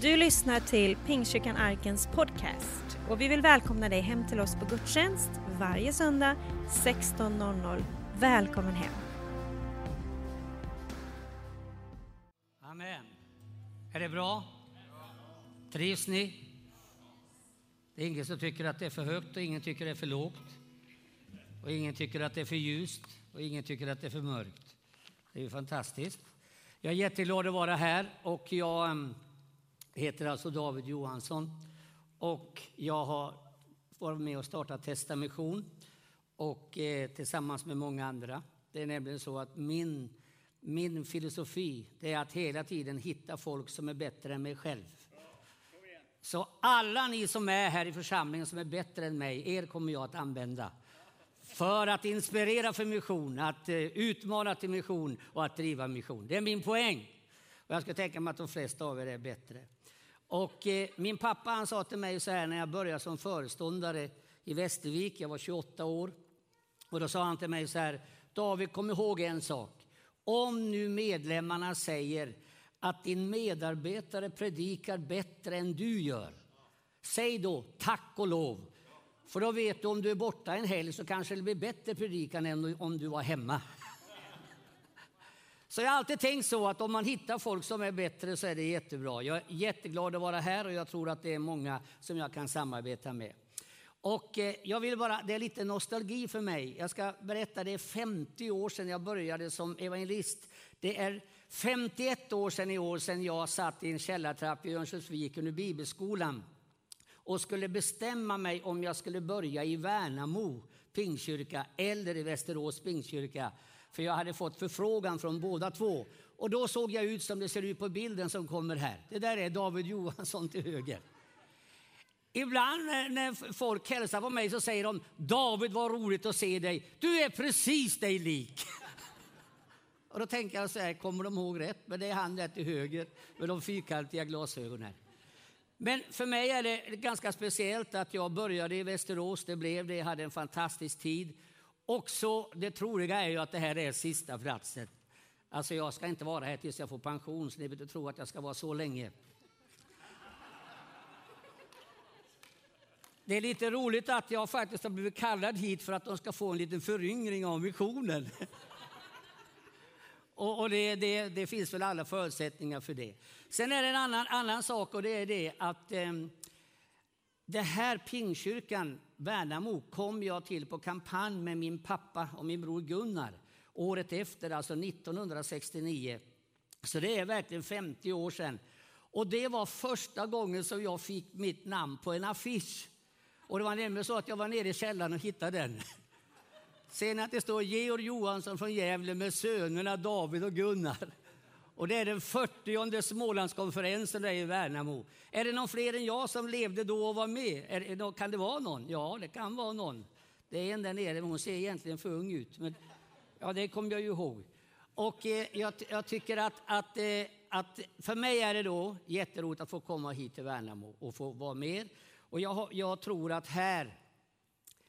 Du lyssnar till Pingstkyrkan Arkens podcast och vi vill välkomna dig hem till oss på gudstjänst varje söndag 16.00. Välkommen hem! Amen. Är det bra? Trivs ni? Det är ingen som tycker att det är för högt och ingen tycker att det är för lågt. Och ingen tycker att det är för ljust och ingen tycker att det är för mörkt. Det är ju fantastiskt. Jag är jätteglad att vara här och jag mm, heter alltså David Johansson och jag har varit med och startat Testa Mission och eh, tillsammans med många andra. Det är nämligen så att min, min filosofi det är att hela tiden hitta folk som är bättre än mig själv. Så alla ni som är här i församlingen som är bättre än mig, er kommer jag att använda. För att inspirera för mission, att eh, utmana till mission och att driva mission. Det är min poäng. Och jag ska tänka mig att de flesta av er är bättre. Och eh, min pappa han sa till mig så här när jag började som föreståndare i Västervik, jag var 28 år. Och då sa han till mig så här, David kom ihåg en sak. Om nu medlemmarna säger att din medarbetare predikar bättre än du gör, säg då tack och lov. För då vet du om du är borta en helg så kanske det blir bättre predikan än om du var hemma. Så jag har alltid tänkt så att om man hittar folk som är bättre så är det jättebra. Jag är jätteglad att vara här och jag tror att det är många som jag kan samarbeta med. Och eh, jag vill bara, det är lite nostalgi för mig. Jag ska berätta, det är 50 år sedan jag började som evangelist. Det är 51 år sedan i år sedan jag satt i en källartrapp i Örnsköldsvik under bibelskolan och skulle bestämma mig om jag skulle börja i Värnamo pingkyrka eller i Västerås pingkyrka. För jag hade fått förfrågan från båda två. Och då såg jag ut som det ser ut på bilden som kommer här. Det där är David Johansson till höger. Ibland när folk hälsar på mig så säger de David vad roligt att se dig. Du är precis dig lik. Och då tänker jag så här, kommer de ihåg rätt? Men det är han där till höger med de fyrkantiga glasögonen. Men för mig är det ganska speciellt att jag började i Västerås. Det blev det, jag hade en fantastisk tid. Också det troliga är ju att det här är sista platsen. Alltså jag ska inte vara här tills jag får pension, så ni behöver inte tro att jag ska vara så länge. Det är lite roligt att jag faktiskt har blivit kallad hit för att de ska få en liten föryngring av missionen. Och, och det, det, det, finns väl alla förutsättningar för det. Sen är det en annan, annan sak och det är det att eh, det här pingkyrkan Värnamo kom jag till på kampanj med min pappa och min bror Gunnar året efter, alltså 1969. Så det är verkligen 50 år sedan. Och det var första gången som jag fick mitt namn på en affisch. Och det var nämligen så att jag var nere i källaren och hittade den. Ser ni att det står Georg Johansson från Gävle med sönerna David och Gunnar? Och det är den 40 Smålandskonferensen där i Värnamo. Är det någon fler än jag som levde då och var med? Är, kan det vara någon? Ja, det kan vara någon. Det är en där nere, men hon ser egentligen för ung ut. Men, ja, det kommer jag ju ihåg. Och eh, jag, jag, tycker att, att, eh, att för mig är det då jätteroligt att få komma hit till Värnamo och få vara med. Och jag, jag tror att här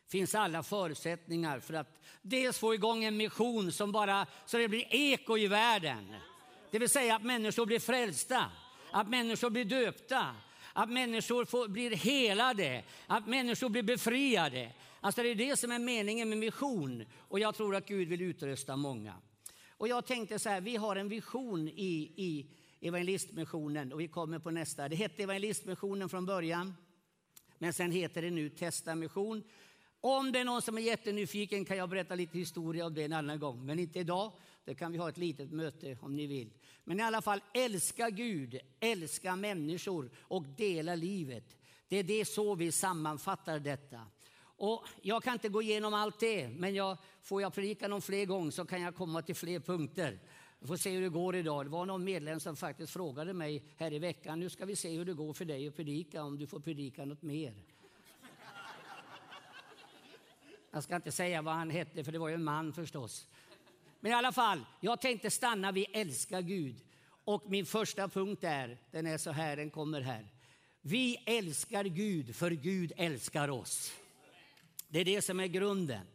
finns alla förutsättningar för att dels få igång en mission som bara så det blir eko i världen. Det vill säga att människor blir frälsta, att människor blir döpta, att människor får, blir helade, att människor blir befriade. Alltså det är det som är meningen med mission och jag tror att Gud vill utrusta många. Och jag tänkte så här, vi har en vision i, i evangelistmissionen och vi kommer på nästa. Det hette evangelistmissionen från början, men sen heter det nu testamission. Om det är någon som är jättenyfiken kan jag berätta lite historia om det en annan gång, men inte idag. Det kan vi ha ett litet möte om ni vill. Men i alla fall, älska Gud, älska människor och dela livet. Det är det så vi sammanfattar detta. Och jag kan inte gå igenom allt det, men jag, får jag predika någon fler gånger så kan jag komma till fler punkter. Vi får se hur det går idag. Det var någon medlem som faktiskt frågade mig här i veckan, nu ska vi se hur det går för dig att predika, om du får predika något mer. Jag ska inte säga vad han hette, för det var ju en man förstås. Men i alla fall, jag tänkte stanna vid älska Gud. Och min första punkt är, den är så här, den kommer här. Vi älskar Gud för Gud älskar oss. Det är det som är grunden.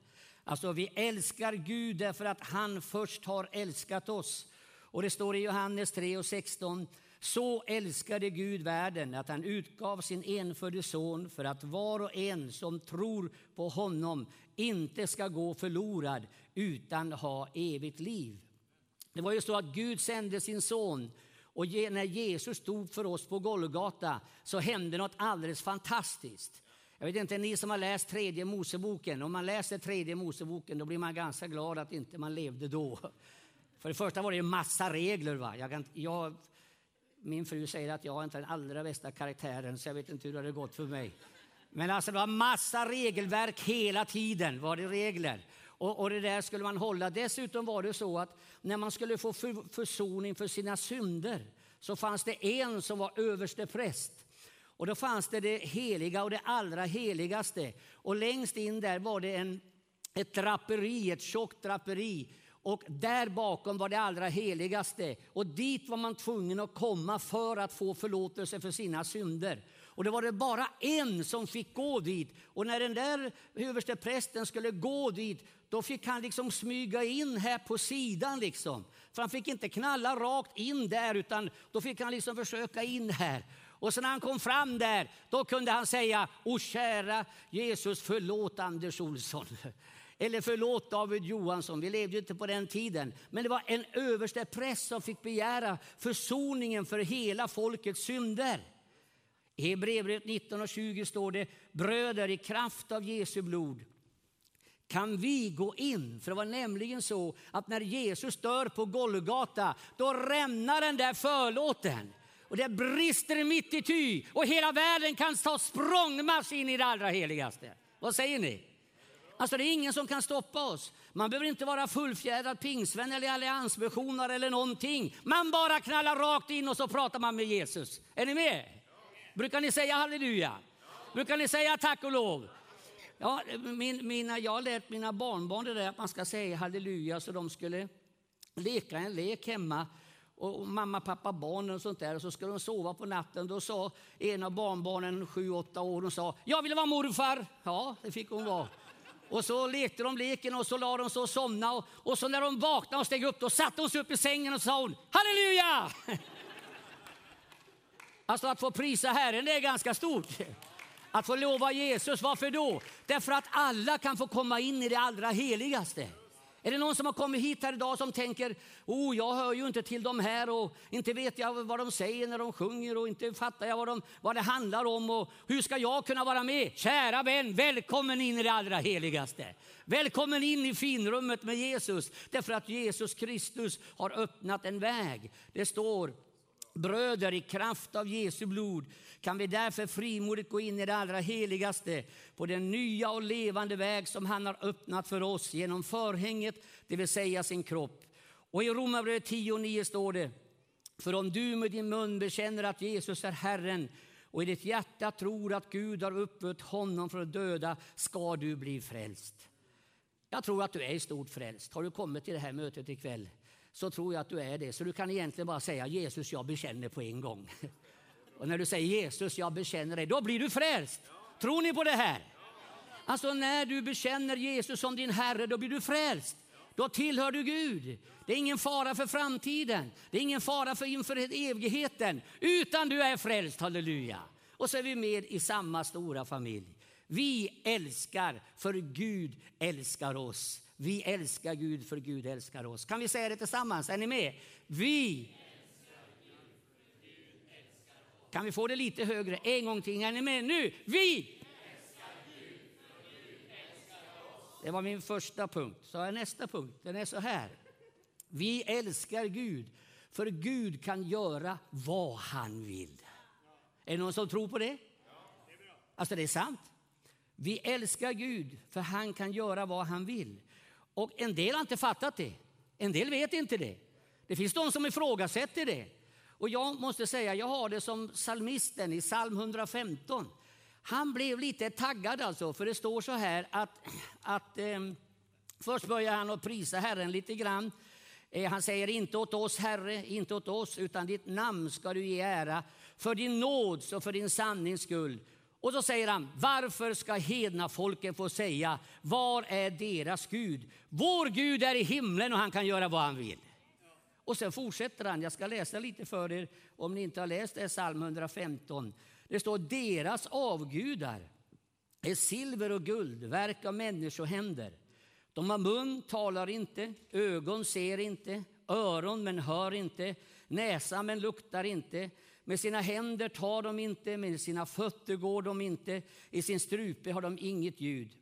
Alltså vi älskar Gud därför att han först har älskat oss. Och det står i Johannes 3 och 16. Så älskade Gud världen att han utgav sin enfödde son för att var och en som tror på honom inte ska gå förlorad utan ha evigt liv. Det var ju så att Gud sände sin son och när Jesus stod för oss på Golgata så hände något alldeles fantastiskt. Jag vet inte, ni som har läst tredje Moseboken, om man läser tredje Moseboken då blir man ganska glad att inte man levde då. För det första var det en massa regler. Va? Jag kan, jag, min fru säger att jag inte är den allra bästa karaktären så jag vet inte hur det hade gått för mig. Men alltså det var massa regelverk hela tiden, var det regler. Och, och, det där skulle man hålla. Dessutom var det så att när man skulle få för, försoning för sina synder så fanns det en som var överste präst. Och då fanns det det heliga och det allra heligaste. Och längst in där var det en, ett draperi, ett tjockt draperi. Och där bakom var det allra heligaste. Och dit var man tvungen att komma för att få förlåtelse för sina synder. Och det var det bara en som fick gå dit. Och när den där överste prästen skulle gå dit, då fick han liksom smyga in här på sidan. Liksom. För han fick inte knalla rakt in där, utan då fick han liksom försöka in här. Och sen när han kom fram där, då kunde han säga, O kära Jesus, förlåt Anders Olsson. Eller förlåt David Johansson, vi levde inte på den tiden. Men det var en överste präst som fick begära försoningen för hela folkets synder. I Hebreerbrevet 19 och 20 står det, bröder i kraft av Jesu blod kan vi gå in. För det var nämligen så att när Jesus dör på Golgata, då rämnar den där förlåten. Och det brister mitt i ty och hela världen kan ta språngmarsch in i det allra heligaste. Vad säger ni? Alltså det är ingen som kan stoppa oss. Man behöver inte vara fullfjädrad pingsvän eller alliansmissionare eller någonting. Man bara knallar rakt in och så pratar man med Jesus. Är ni med? Brukar ni säga halleluja? Brukar ni säga tack och lov? Ja, min, mina, jag har lärt mina barnbarn det där att man ska säga halleluja så de skulle leka en lek hemma och mamma, pappa, barnen och sånt där. Och så skulle de sova på natten. Då sa en av barnbarnen, sju, åtta år, hon sa, jag vill vara morfar. Ja, det fick hon vara. Och så lekte de leken och så la de sig och somnade. Och, och så när de vaknade och steg upp, då satte hon sig upp i sängen och sa hon, halleluja! Alltså att få prisa Herren, det är ganska stort. Att få lova Jesus, varför då? Därför att alla kan få komma in i det allra heligaste. Är det någon som har kommit hit här idag som tänker, oh, jag hör ju inte till de här och inte vet jag vad de säger när de sjunger och inte fattar jag vad, de, vad det handlar om och hur ska jag kunna vara med? Kära vän, välkommen in i det allra heligaste. Välkommen in i finrummet med Jesus, därför att Jesus Kristus har öppnat en väg. Det står Bröder, i kraft av Jesu blod kan vi därför frimodigt gå in i det allra heligaste på den nya och levande väg som han har öppnat för oss genom förhänget, det vill säga sin kropp. Och i Romarbrevet 10 och 9 står det, för om du med din mun bekänner att Jesus är Herren och i ditt hjärta tror att Gud har uppfött honom från de döda ska du bli frälst. Jag tror att du är i stort frälst. Har du kommit till det här mötet ikväll? Så tror jag att du är det. Så du kan egentligen bara säga Jesus, jag bekänner på en gång. Och när du säger Jesus, jag bekänner dig, då blir du frälst. Tror ni på det här? Alltså när du bekänner Jesus som din Herre, då blir du frälst. Då tillhör du Gud. Det är ingen fara för framtiden. Det är ingen fara för inför evigheten. Utan du är frälst, halleluja. Och så är vi med i samma stora familj. Vi älskar för Gud älskar oss. Vi älskar Gud för Gud älskar oss. Kan vi säga det tillsammans? Är ni med? Vi kan vi få det lite högre? En gång till. Är ni med nu? Vi Det var min första punkt. Så är nästa punkt. Den är så här. Vi älskar Gud, för Gud kan göra vad han vill. Är det någon som tror på det? Alltså det är sant. Vi älskar Gud, för han kan göra vad han vill. Och en del har inte fattat det. En del vet inte det. Det finns de som ifrågasätter det. Och jag måste säga, jag har det som salmisten i psalm 115. Han blev lite taggad alltså, för det står så här att, att eh, först börjar han att prisa Herren lite grann. Eh, han säger inte åt oss Herre, inte åt oss, utan ditt namn ska du ge ära för din nåds och för din sannings skull. Och så säger han, varför ska hedna folken få säga, var är deras Gud? Vår Gud är i himlen och han kan göra vad han vill. Och sen fortsätter han, jag ska läsa lite för er om ni inte har läst det, psalm 115. Det står deras avgudar är silver och guld, verk av människohänder. De har mun, talar inte, ögon ser inte, öron men hör inte, näsa men luktar inte. Med sina händer tar de inte, med sina fötter går de inte, i sin strupe har de inget ljud.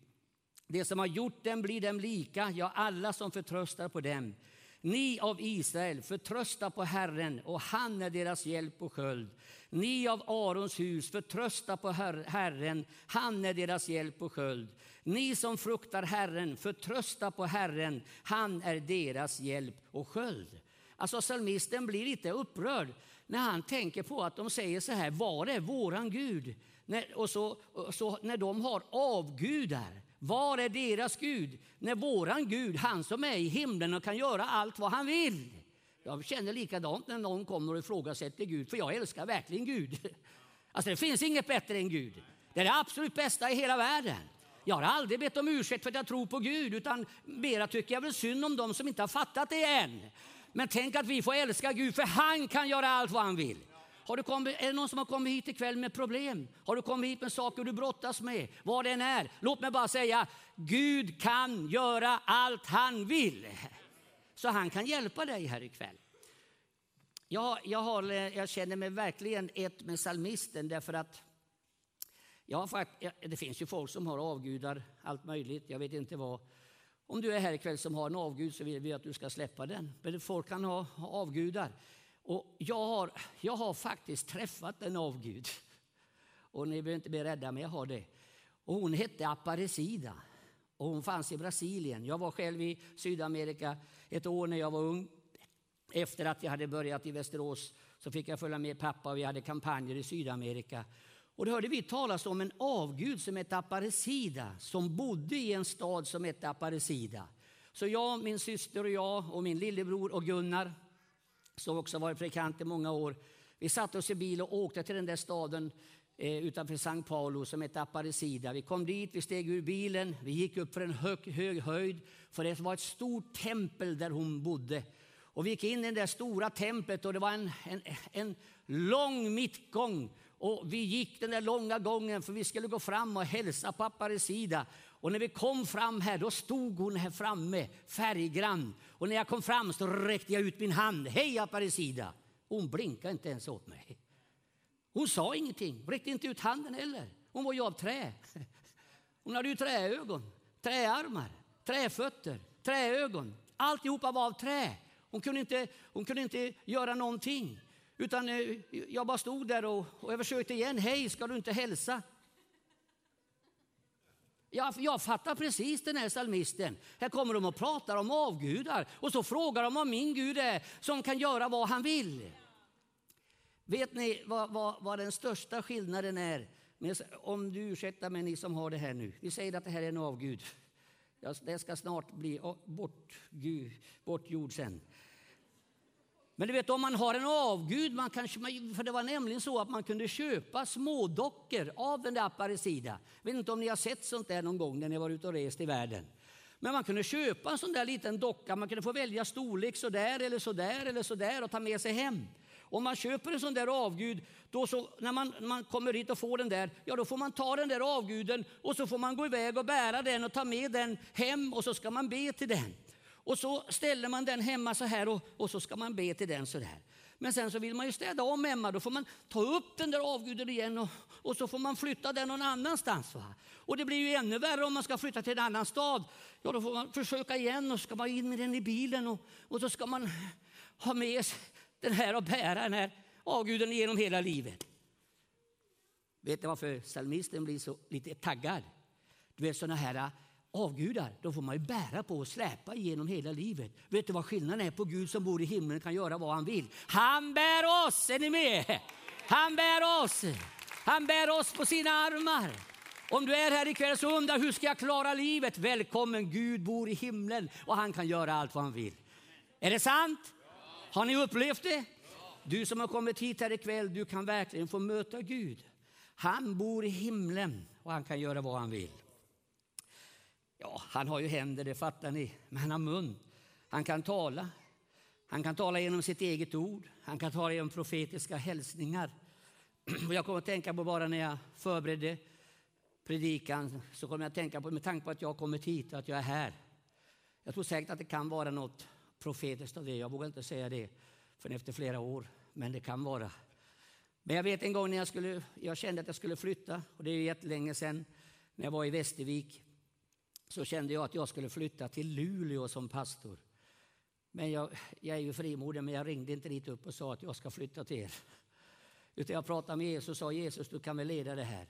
Det som har gjort dem blir dem lika, ja, alla som förtröstar på dem. Ni av Israel, förtrösta på Herren, och han är deras hjälp och sköld. Ni av Arons hus, förtrösta på Herren, han är deras hjälp och sköld. Ni som fruktar Herren, förtrösta på Herren, han är deras hjälp och sköld. Alltså psalmisten blir lite upprörd när han tänker på att de säger så här, var är våran Gud? När, och så, och så, när de har avgudar, var är deras Gud? När våran Gud, han som är i himlen och kan göra allt vad han vill. Jag känner likadant när någon kommer och ifrågasätter Gud, för jag älskar verkligen Gud. Alltså det finns inget bättre än Gud. Det är det absolut bästa i hela världen. Jag har aldrig bett om ursäkt för att jag tror på Gud, utan mera tycker jag väl synd om dem som inte har fattat det än. Men tänk att vi får älska Gud, för han kan göra allt vad han vill. Har du kommit, är det någon som har kommit hit ikväll med problem? Har du kommit hit med saker du brottas med? Vad det än är. Låt mig bara säga, Gud kan göra allt han vill. Så han kan hjälpa dig här ikväll. Jag, jag, har, eh, jag känner mig verkligen ett med salmisten därför att jag har, det finns ju folk som har avgudar, allt möjligt, jag vet inte vad. Om du är här ikväll som har en avgud så vill vi att du ska släppa den. Men folk kan ha avgudar. Och jag har, jag har faktiskt träffat en avgud. Och ni behöver inte bli rädda, men jag har det. Och hon hette Aparecida. Och hon fanns i Brasilien. Jag var själv i Sydamerika ett år när jag var ung. Efter att jag hade börjat i Västerås så fick jag följa med pappa och vi hade kampanjer i Sydamerika. Och då hörde vi talas om en avgud som hette Aparecida som bodde i en stad som hette Aparecida. Så jag, min syster och jag och min lillebror och Gunnar som också varit predikant i många år. Vi satte oss i bil och åkte till den där staden eh, utanför São Paulo som hette Aparecida. Vi kom dit, vi steg ur bilen, vi gick upp för en hög, hög höjd för det var ett stort tempel där hon bodde. Och vi gick in i det där stora templet och det var en, en, en lång mittgång. Och vi gick den där långa gången för vi skulle gå fram och hälsa på Aparecida. Och när vi kom fram här, då stod hon här framme, färggrann. Och när jag kom fram så räckte jag ut min hand. Hej Aparecida! Hon blinkade inte ens åt mig. Hon sa ingenting, räckte inte ut handen heller. Hon var ju av trä. Hon hade ju träögon, träarmar, träfötter, träögon. Alltihopa var av trä. Hon kunde inte, hon kunde inte göra någonting. Utan eh, jag bara stod där och, och jag försökte igen. Hej, ska du inte hälsa? Jag, jag fattar precis den här salmisten. Här kommer de och pratar om avgudar och så frågar de om min Gud är som kan göra vad han vill. Vet ni vad, vad, vad den största skillnaden är? om du ursäktar mig, ni som har det här nu. Vi säger att det här är en avgud. Det ska snart bli bort, bortgjord sen. Men du vet om man har en avgud, man kanske, för det var nämligen så att man kunde köpa smådockor av den där Aparecida. Jag vet inte om ni har sett sånt där någon gång när ni var ute och rest i världen. Men man kunde köpa en sån där liten docka, man kunde få välja storlek så där eller så där eller så där och ta med sig hem. Om man köper en sån där avgud, då så, när man, man kommer hit och får den där, ja då får man ta den där avguden och så får man gå iväg och bära den och ta med den hem och så ska man be till den. Och så ställer man den hemma så här och, och så ska man be till den så där. Men sen så vill man ju städa om hemma, då får man ta upp den där avguden igen och, och så får man flytta den någon annanstans. Va? Och det blir ju ännu värre om man ska flytta till en annan stad. Ja, då får man försöka igen och ska man in med den i bilen och, och så ska man ha med sig den här och bära den här avguden genom hela livet. Vet du varför psalmisten blir så lite taggad? Du vet sådana här avgudar, de får man ju bära på och släpa genom hela livet. Vet du vad skillnaden är på Gud som bor i himlen kan göra vad han vill? Han bär oss, är ni med? Han bär oss. Han bär oss på sina armar. Om du är här ikväll så undrar hur ska jag klara livet? Välkommen, Gud bor i himlen och han kan göra allt vad han vill. Är det sant? Har ni upplevt det? Du som har kommit hit här ikväll, du kan verkligen få möta Gud. Han bor i himlen och han kan göra vad han vill. Ja, han har ju händer, det fattar ni, men han har mun. Han kan tala. Han kan tala genom sitt eget ord. Han kan tala genom profetiska hälsningar. Och Jag kommer att tänka på bara när jag förberedde predikan så kommer jag att tänka på, med tanke på att jag har kommit hit och att jag är här. Jag tror säkert att det kan vara något profetiskt av det. Jag vågar inte säga det förrän efter flera år, men det kan vara. Men jag vet en gång när jag, skulle, jag kände att jag skulle flytta, och det är jättelänge sedan, när jag var i Västervik, så kände jag att jag skulle flytta till Luleå som pastor. Men jag, jag är ju frimodig, men jag ringde inte dit upp och sa att jag ska flytta till er. Utan jag pratade med Jesus och sa Jesus, du kan väl leda det här.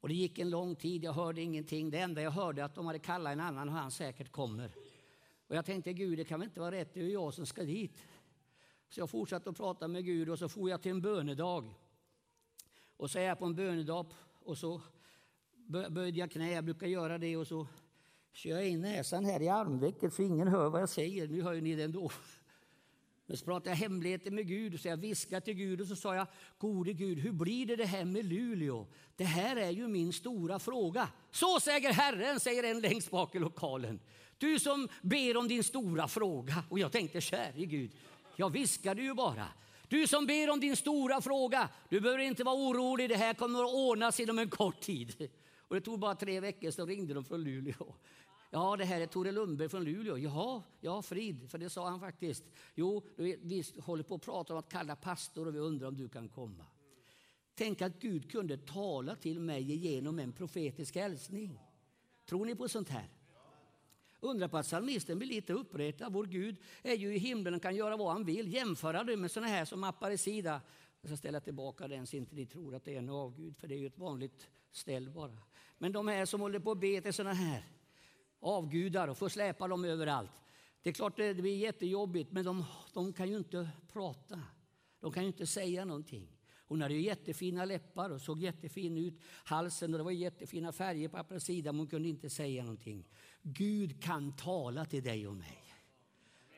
Och det gick en lång tid, jag hörde ingenting. Det enda jag hörde att de hade kallat en annan och han säkert kommer. Och jag tänkte, Gud, det kan väl inte vara rätt, det är jag som ska dit. Så jag fortsatte att prata med Gud och så får jag till en bönedag. Och så är jag på en bönedag och så böjde jag knä, jag brukar göra det och så kör jag in näsan här i armvecket så ingen hör vad jag säger. Nu hör ni det ändå. Men så pratade jag hemligheter med Gud, så jag viskade till Gud och så sa jag, gode Gud, hur blir det det här med Luleå? Det här är ju min stora fråga. Så säger Herren, säger en längst bak i lokalen. Du som ber om din stora fråga. Och jag tänkte, käre Gud, jag viskade ju bara. Du som ber om din stora fråga, du behöver inte vara orolig, det här kommer att ordnas inom en kort tid. Och det tog bara tre veckor så ringde de från Luleå. Ja, det här är Tore Lundberg från Luleå. Jaha, ja, Frid, för det sa han faktiskt. Jo, vi håller på att prata om att kalla pastor och vi undrar om du kan komma. Tänk att Gud kunde tala till mig genom en profetisk hälsning. Tror ni på sånt här? Undra på att psalmisten blir lite uppretad. Vår Gud är ju i himlen och kan göra vad han vill. Jämföra det med såna här som Mappar i Sida. Jag ska ställa tillbaka den så inte ni tror att det är en avgud, för det är ju ett vanligt ställ bara. Men de här som håller på att be till sådana här avgudar och får släpa dem överallt. Det är klart det blir jättejobbigt, men de, de kan ju inte prata. De kan ju inte säga någonting. Hon hade ju jättefina läppar och såg jättefin ut. Halsen och det var jättefina färger på andra sidan, men hon kunde inte säga någonting. Gud kan tala till dig och mig.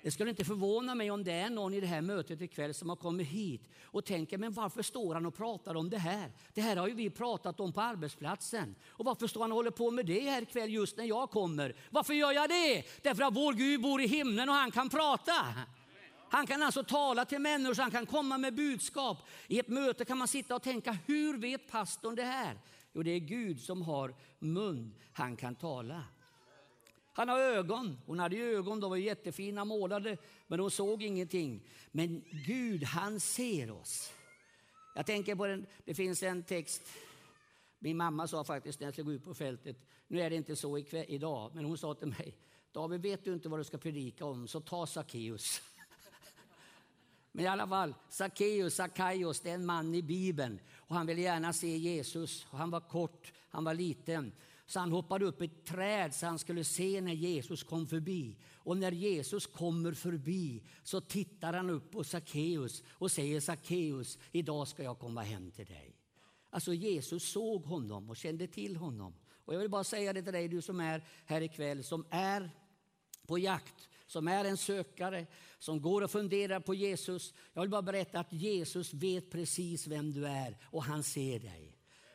Det skulle inte förvåna mig om det är någon i det här mötet ikväll som har kommit hit och tänker, men varför står han och pratar om det här? Det här har ju vi pratat om på arbetsplatsen. Och varför står han och håller på med det här ikväll just när jag kommer? Varför gör jag det? Därför att vår Gud bor i himlen och han kan prata. Han kan alltså tala till människor, han kan komma med budskap. I ett möte kan man sitta och tänka, hur vet pastorn det här? Jo, det är Gud som har mun, han kan tala. Han har ögon. Hon hade ögon, de var jättefina målade, men hon såg ingenting. Men Gud, han ser oss. Jag tänker på den, det finns en text, min mamma sa faktiskt när jag skulle gå ut på fältet, nu är det inte så ikväll, idag, men hon sa till mig, David vet du inte vad du ska predika om, så ta Sackeus. Men i alla fall, Sackeus, Sackaios, det är en man i Bibeln och han ville gärna se Jesus. Och han var kort, han var liten. Så han hoppade upp i ett träd så han skulle se när Jesus kom förbi. Och när Jesus kommer förbi så tittar han upp på Sackeus och säger Sackeus, idag ska jag komma hem till dig. Alltså Jesus såg honom och kände till honom. Och jag vill bara säga det till dig, du som är här ikväll, som är på jakt, som är en sökare, som går och funderar på Jesus. Jag vill bara berätta att Jesus vet precis vem du är och han ser dig.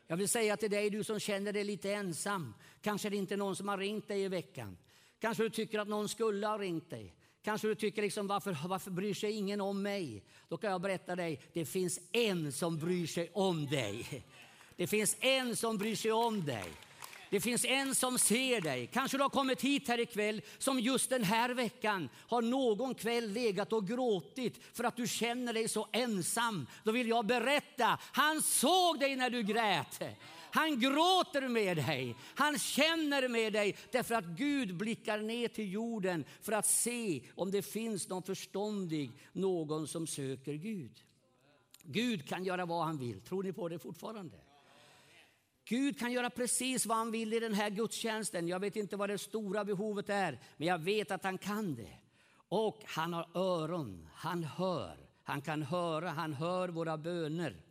Jag vill säga till dig, du som känner dig lite ensam. Kanske det inte är någon som har ringt dig i veckan. Kanske du tycker att någon skulle ha ringt dig. Kanske du tycker liksom, varför, varför bryr sig ingen om mig? Då kan jag berätta dig, det finns en som bryr sig om dig. Det finns en som bryr sig om dig. Det finns en som ser dig. Kanske du har kommit hit här ikväll som just den här veckan har någon kväll legat och gråtit för att du känner dig så ensam. Då vill jag berätta, han såg dig när du grät. Han gråter med dig, han känner med dig därför att Gud blickar ner till jorden för att se om det finns någon förståndig, någon som söker Gud. Gud kan göra vad han vill. Tror ni på det fortfarande? Gud kan göra precis vad han vill i den här gudstjänsten. Jag vet inte vad det stora behovet är, men jag vet att han kan det. Och han har öron, han hör. Han kan höra, han hör våra böner.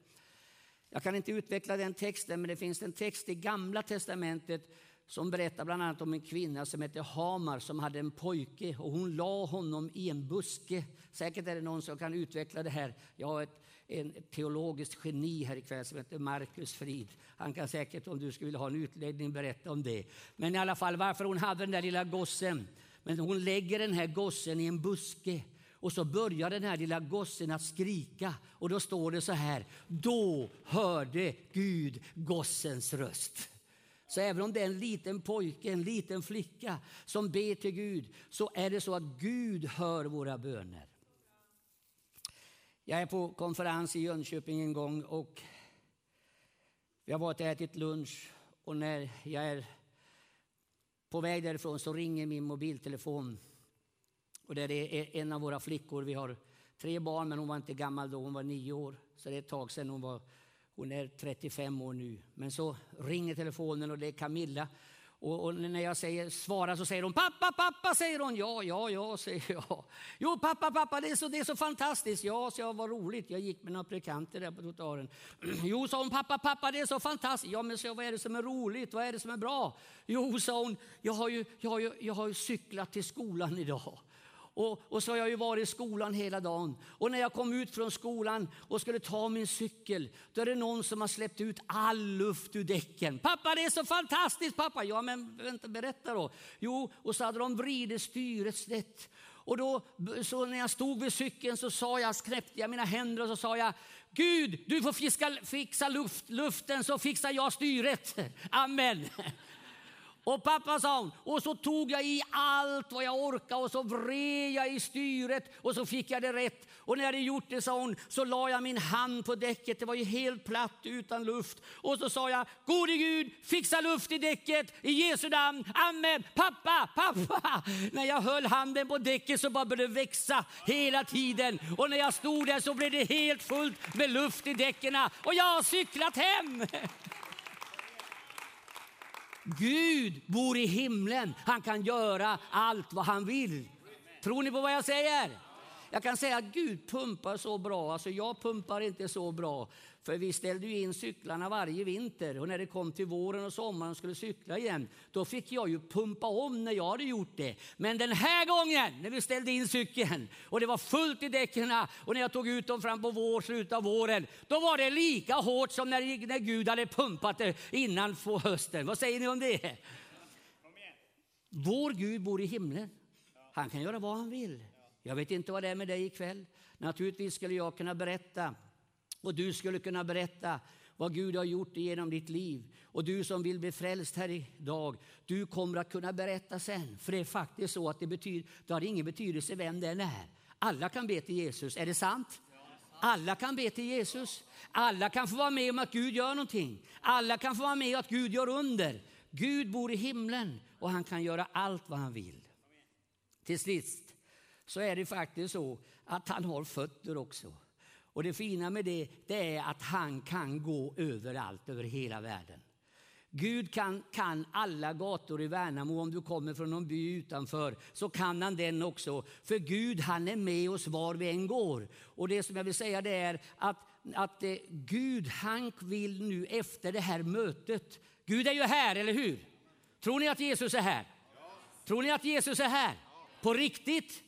Jag kan inte utveckla den texten, men det finns en text i Gamla Testamentet som berättar bland annat om en kvinna som hette Hamar som hade en pojke och hon la honom i en buske. Säkert är det någon som kan utveckla det här. Jag har ett, en teologiskt geni här ikväll som heter Markus Frid. Han kan säkert om du skulle vilja ha en utläggning berätta om det. Men i alla fall varför hon hade den där lilla gossen. Men hon lägger den här gossen i en buske Och så börjar den här lilla gossen att skrika och då står det så här. Då hörde Gud gossens röst. Så även om det är en liten pojke, en liten flicka som ber till Gud så är det så att Gud hör våra böner. Jag är på konferens i Jönköping en gång och vi har varit och ätit lunch och när jag är på väg därifrån så ringer min mobiltelefon. Och det är en av våra flickor. Vi har tre barn, men hon var inte gammal då. Hon var nio år. Så det är ett tag sedan. Hon, var, hon är 35 år nu. Men så ringer telefonen och det är Camilla. Och, och, när jag säger svarar så säger hon pappa, pappa, säger hon. Ja, ja, ja, säger jag. Jo, pappa, pappa, det är så, det är så fantastiskt. Ja, så jag, vad roligt. Jag gick med några prekanter där på trottoaren. Jo, sa hon, pappa, pappa, det är så fantastiskt. Ja, men så, vad är det som är roligt? Vad är det som är bra? Jo, sa hon, jag har ju, jag har ju, jag har ju cyklat till skolan idag. Och, och, så har jag ju varit i skolan hela dagen. Och när jag kom ut från skolan och skulle ta min cykel, då är det någon som har släppt ut all luft ur däcken. Pappa, det är så fantastiskt pappa! Ja, men vänta, berätta då. Jo, och så hade de vridit styret snett. Och då, så när jag stod vid cykeln så sa jag, knäppte jag mina händer och så sa jag, Gud, du får fiska, fixa luft, luften så fixar jag styret. Amen. Och pappa sa hon, och så tog jag i allt vad jag orkade och så vred jag i styret och så fick jag det rätt. Och när jag hade gjort det, sa hon, så la jag min hand på däcket. Det var ju helt platt utan luft. Och så sa jag, gode Gud, fixa luft i däcket i Jesu namn. Amen. Pappa, pappa. När jag höll handen på däcket så bara började det växa hela tiden. Och när jag stod där så blev det helt fullt med luft i däcken. Och jag har cyklat hem. Gud bor i himlen. Han kan göra allt vad han vill. Tror ni på vad jag säger? Jag kan säga att Gud pumpar så bra. Alltså jag pumpar inte så bra. För vi ställde ju in cyklarna varje vinter och när det kom till våren och sommaren och skulle cykla igen, då fick jag ju pumpa om när jag hade gjort det. Men den här gången när vi ställde in cykeln och det var fullt i däcken och när jag tog ut dem fram på vår, slutet av våren, då var det lika hårt som när, när Gud hade pumpat det innan på hösten. Vad säger ni om det? Vår Gud bor i himlen. Han kan göra vad han vill. Jag vet inte vad det är med dig ikväll. Naturligtvis skulle jag kunna berätta och du skulle kunna berätta vad Gud har gjort genom ditt liv. Och du som vill bli frälst här idag, du kommer att kunna berätta sen. För det är faktiskt så att det, betyder, det har ingen betydelse vem den är. Alla kan be till Jesus, är det sant? Alla kan be till Jesus. Alla kan få vara med om att Gud gör någonting. Alla kan få vara med om att Gud gör under. Gud bor i himlen och han kan göra allt vad han vill. Till sist så är det faktiskt så att han har fötter också. Och det fina med det, det är att han kan gå överallt, över hela världen. Gud kan, kan alla gator i Värnamo. Om du kommer från någon by utanför så kan han den också. För Gud han är med oss var vi än går. Och det som jag vill säga det är att, att eh, Gud han vill nu efter det här mötet. Gud är ju här, eller hur? Tror ni att Jesus är här? Tror ni att Jesus är här? På riktigt?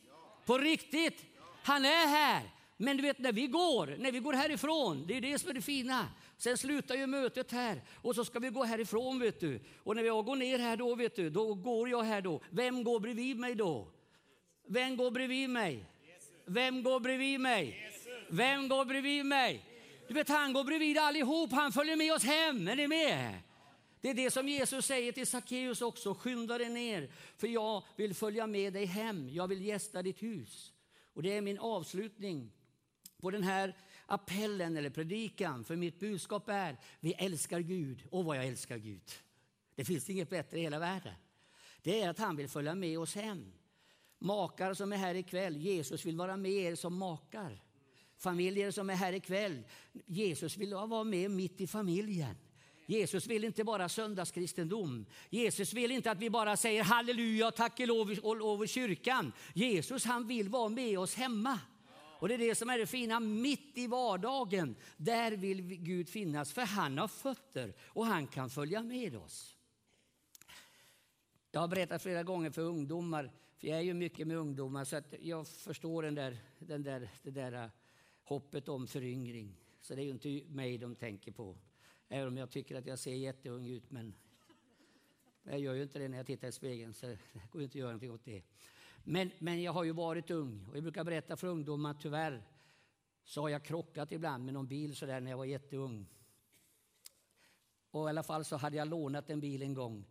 På riktigt? Han är här. Men du vet när vi går, när vi går härifrån, det är det som är det fina. Sen slutar ju mötet här och så ska vi gå härifrån vet du. Och när jag går ner här då vet du, då går jag här då. Vem går bredvid mig då? Vem går bredvid mig? Vem går bredvid mig? Vem går bredvid mig? Du vet han går bredvid allihop, han följer med oss hem. Är ni med? Det är det som Jesus säger till Sackeus också. Skynda dig ner, för jag vill följa med dig hem. Jag vill gästa ditt hus. Och det är min avslutning på den här appellen eller predikan. För mitt budskap är, vi älskar Gud. Och vad jag älskar Gud. Det finns inget bättre i hela världen. Det är att han vill följa med oss hem. Makar som är här ikväll, Jesus vill vara med er som makar. Familjer som är här ikväll, Jesus vill vara med mitt i familjen. Jesus vill inte bara söndagskristendom. Jesus vill inte att vi bara säger halleluja, tack och lov över kyrkan. Jesus han vill vara med oss hemma. Och det är det som är det fina, mitt i vardagen. Där vill Gud finnas, för han har fötter och han kan följa med oss. Jag har berättat flera gånger för ungdomar, för jag är ju mycket med ungdomar, så att jag förstår den där, den där, det där äh, hoppet om föryngring. Så det är ju inte mig de tänker på. Även om jag tycker att jag ser jätteung ut, men jag gör ju inte det när jag tittar i spegeln, så det går ju inte att göra någonting åt det. Men, men jag har ju varit ung och jag brukar berätta för ungdomar, tyvärr så har jag krockat ibland med någon bil så där när jag var jätteung. Och i alla fall så hade jag lånat en bil en gång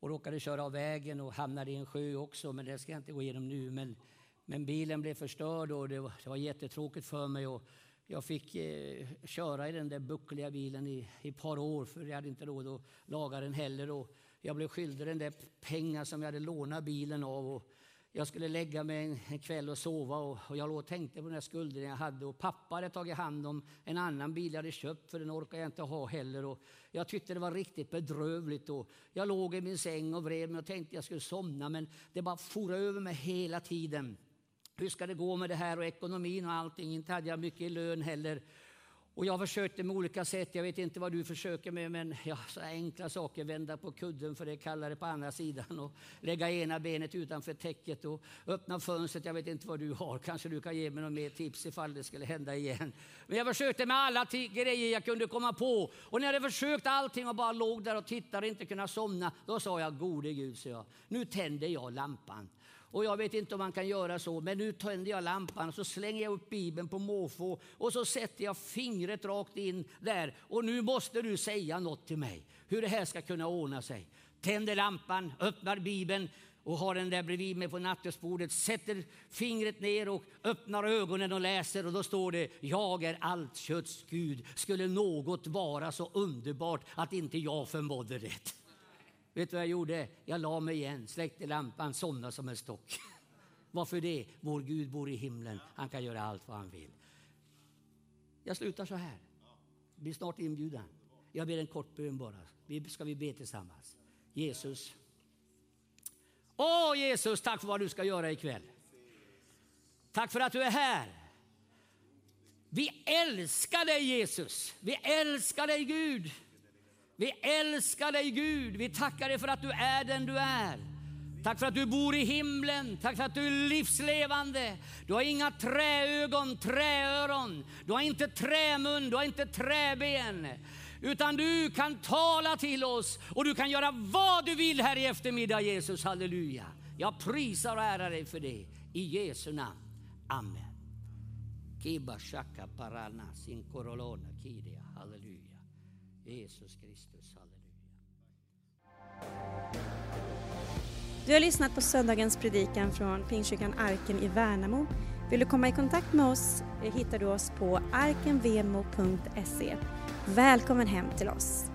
och råkade köra av vägen och hamnade i en sjö också, men det ska jag inte gå igenom nu. Men, men bilen blev förstörd och det var, det var jättetråkigt för mig. Och jag fick eh, köra i den där buckliga bilen i ett par år för jag hade inte råd att laga den heller. Och jag blev skyldig den där pengar som jag hade lånat bilen av. Och jag skulle lägga mig en, en kväll och sova och, och jag låg och tänkte på den där skulden jag hade. Och pappa hade tagit hand om en annan bil jag hade köpt för den orkade jag inte ha heller. Och jag tyckte det var riktigt bedrövligt. Och jag låg i min säng och vred mig och tänkte jag skulle somna men det bara for över mig hela tiden. Hur ska det gå med det här och ekonomin och allting? Inte hade jag mycket i lön heller. Och jag försökte med olika sätt, jag vet inte vad du försöker med, men ja, så enkla saker, vända på kudden för det är kallare på andra sidan. Och lägga ena benet utanför täcket och öppna fönstret, jag vet inte vad du har, kanske du kan ge mig något mer tips ifall det skulle hända igen. Men jag försökte med alla grejer jag kunde komma på. Och när jag hade försökt allting och bara låg där och tittade och inte kunde somna, då sa jag, gode Gud, så jag, nu tänder jag lampan. Och jag vet inte om man kan göra så, men nu tänder jag lampan och så slänger jag upp Bibeln på måfå och så sätter jag fingret rakt in där. Och nu måste du säga något till mig, hur det här ska kunna ordna sig. Tänder lampan, öppnar Bibeln och har den där bredvid mig på nattduksbordet, sätter fingret ner och öppnar ögonen och läser och då står det Jag är allt kötts Gud. Skulle något vara så underbart att inte jag förmådde det. Vet du vad jag gjorde? Jag la mig igen, släckte lampan, somnade som en stock. Varför det? Vår Gud bor i himlen. Han kan göra allt vad han vill. Jag slutar så här. Blir snart inbjudan. Jag ber en kort bön bara. Vi Ska vi be tillsammans? Jesus. Åh Jesus, tack för vad du ska göra ikväll. Tack för att du är här. Vi älskar dig Jesus. Vi älskar dig Gud. Vi älskar dig Gud. Vi tackar dig för att du är den du är. Tack för att du bor i himlen. Tack för att du är livslevande. Du har inga träögon, träöron. Du har inte trämun, du har inte träben. Utan du kan tala till oss och du kan göra vad du vill här i eftermiddag Jesus. Halleluja. Jag prisar och ärar dig för det. I Jesu namn. Amen. Halleluja. Jesus Kristus, halleluja. Du har lyssnat på söndagens predikan från Pingstkyrkan Arken i Värnamo. Vill du komma i kontakt med oss eh, hittar du oss på arkenvemo.se. Välkommen hem till oss.